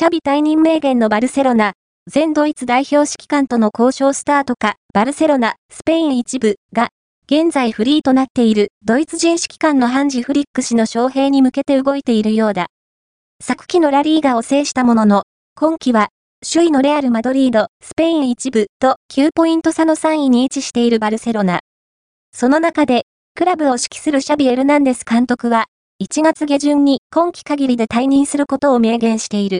シャビ退任名言のバルセロナ、全ドイツ代表指揮官との交渉スタートか、バルセロナ、スペイン一部が、現在フリーとなっているドイツ人指揮官のハンジ・フリック氏の招聘に向けて動いているようだ。昨季のラリーガを制したものの、今季は、首位のレアル・マドリード、スペイン一部と9ポイント差の3位に位置しているバルセロナ。その中で、クラブを指揮するシャビ・エルナンデス監督は、1月下旬に今季限りで退任することを明言している。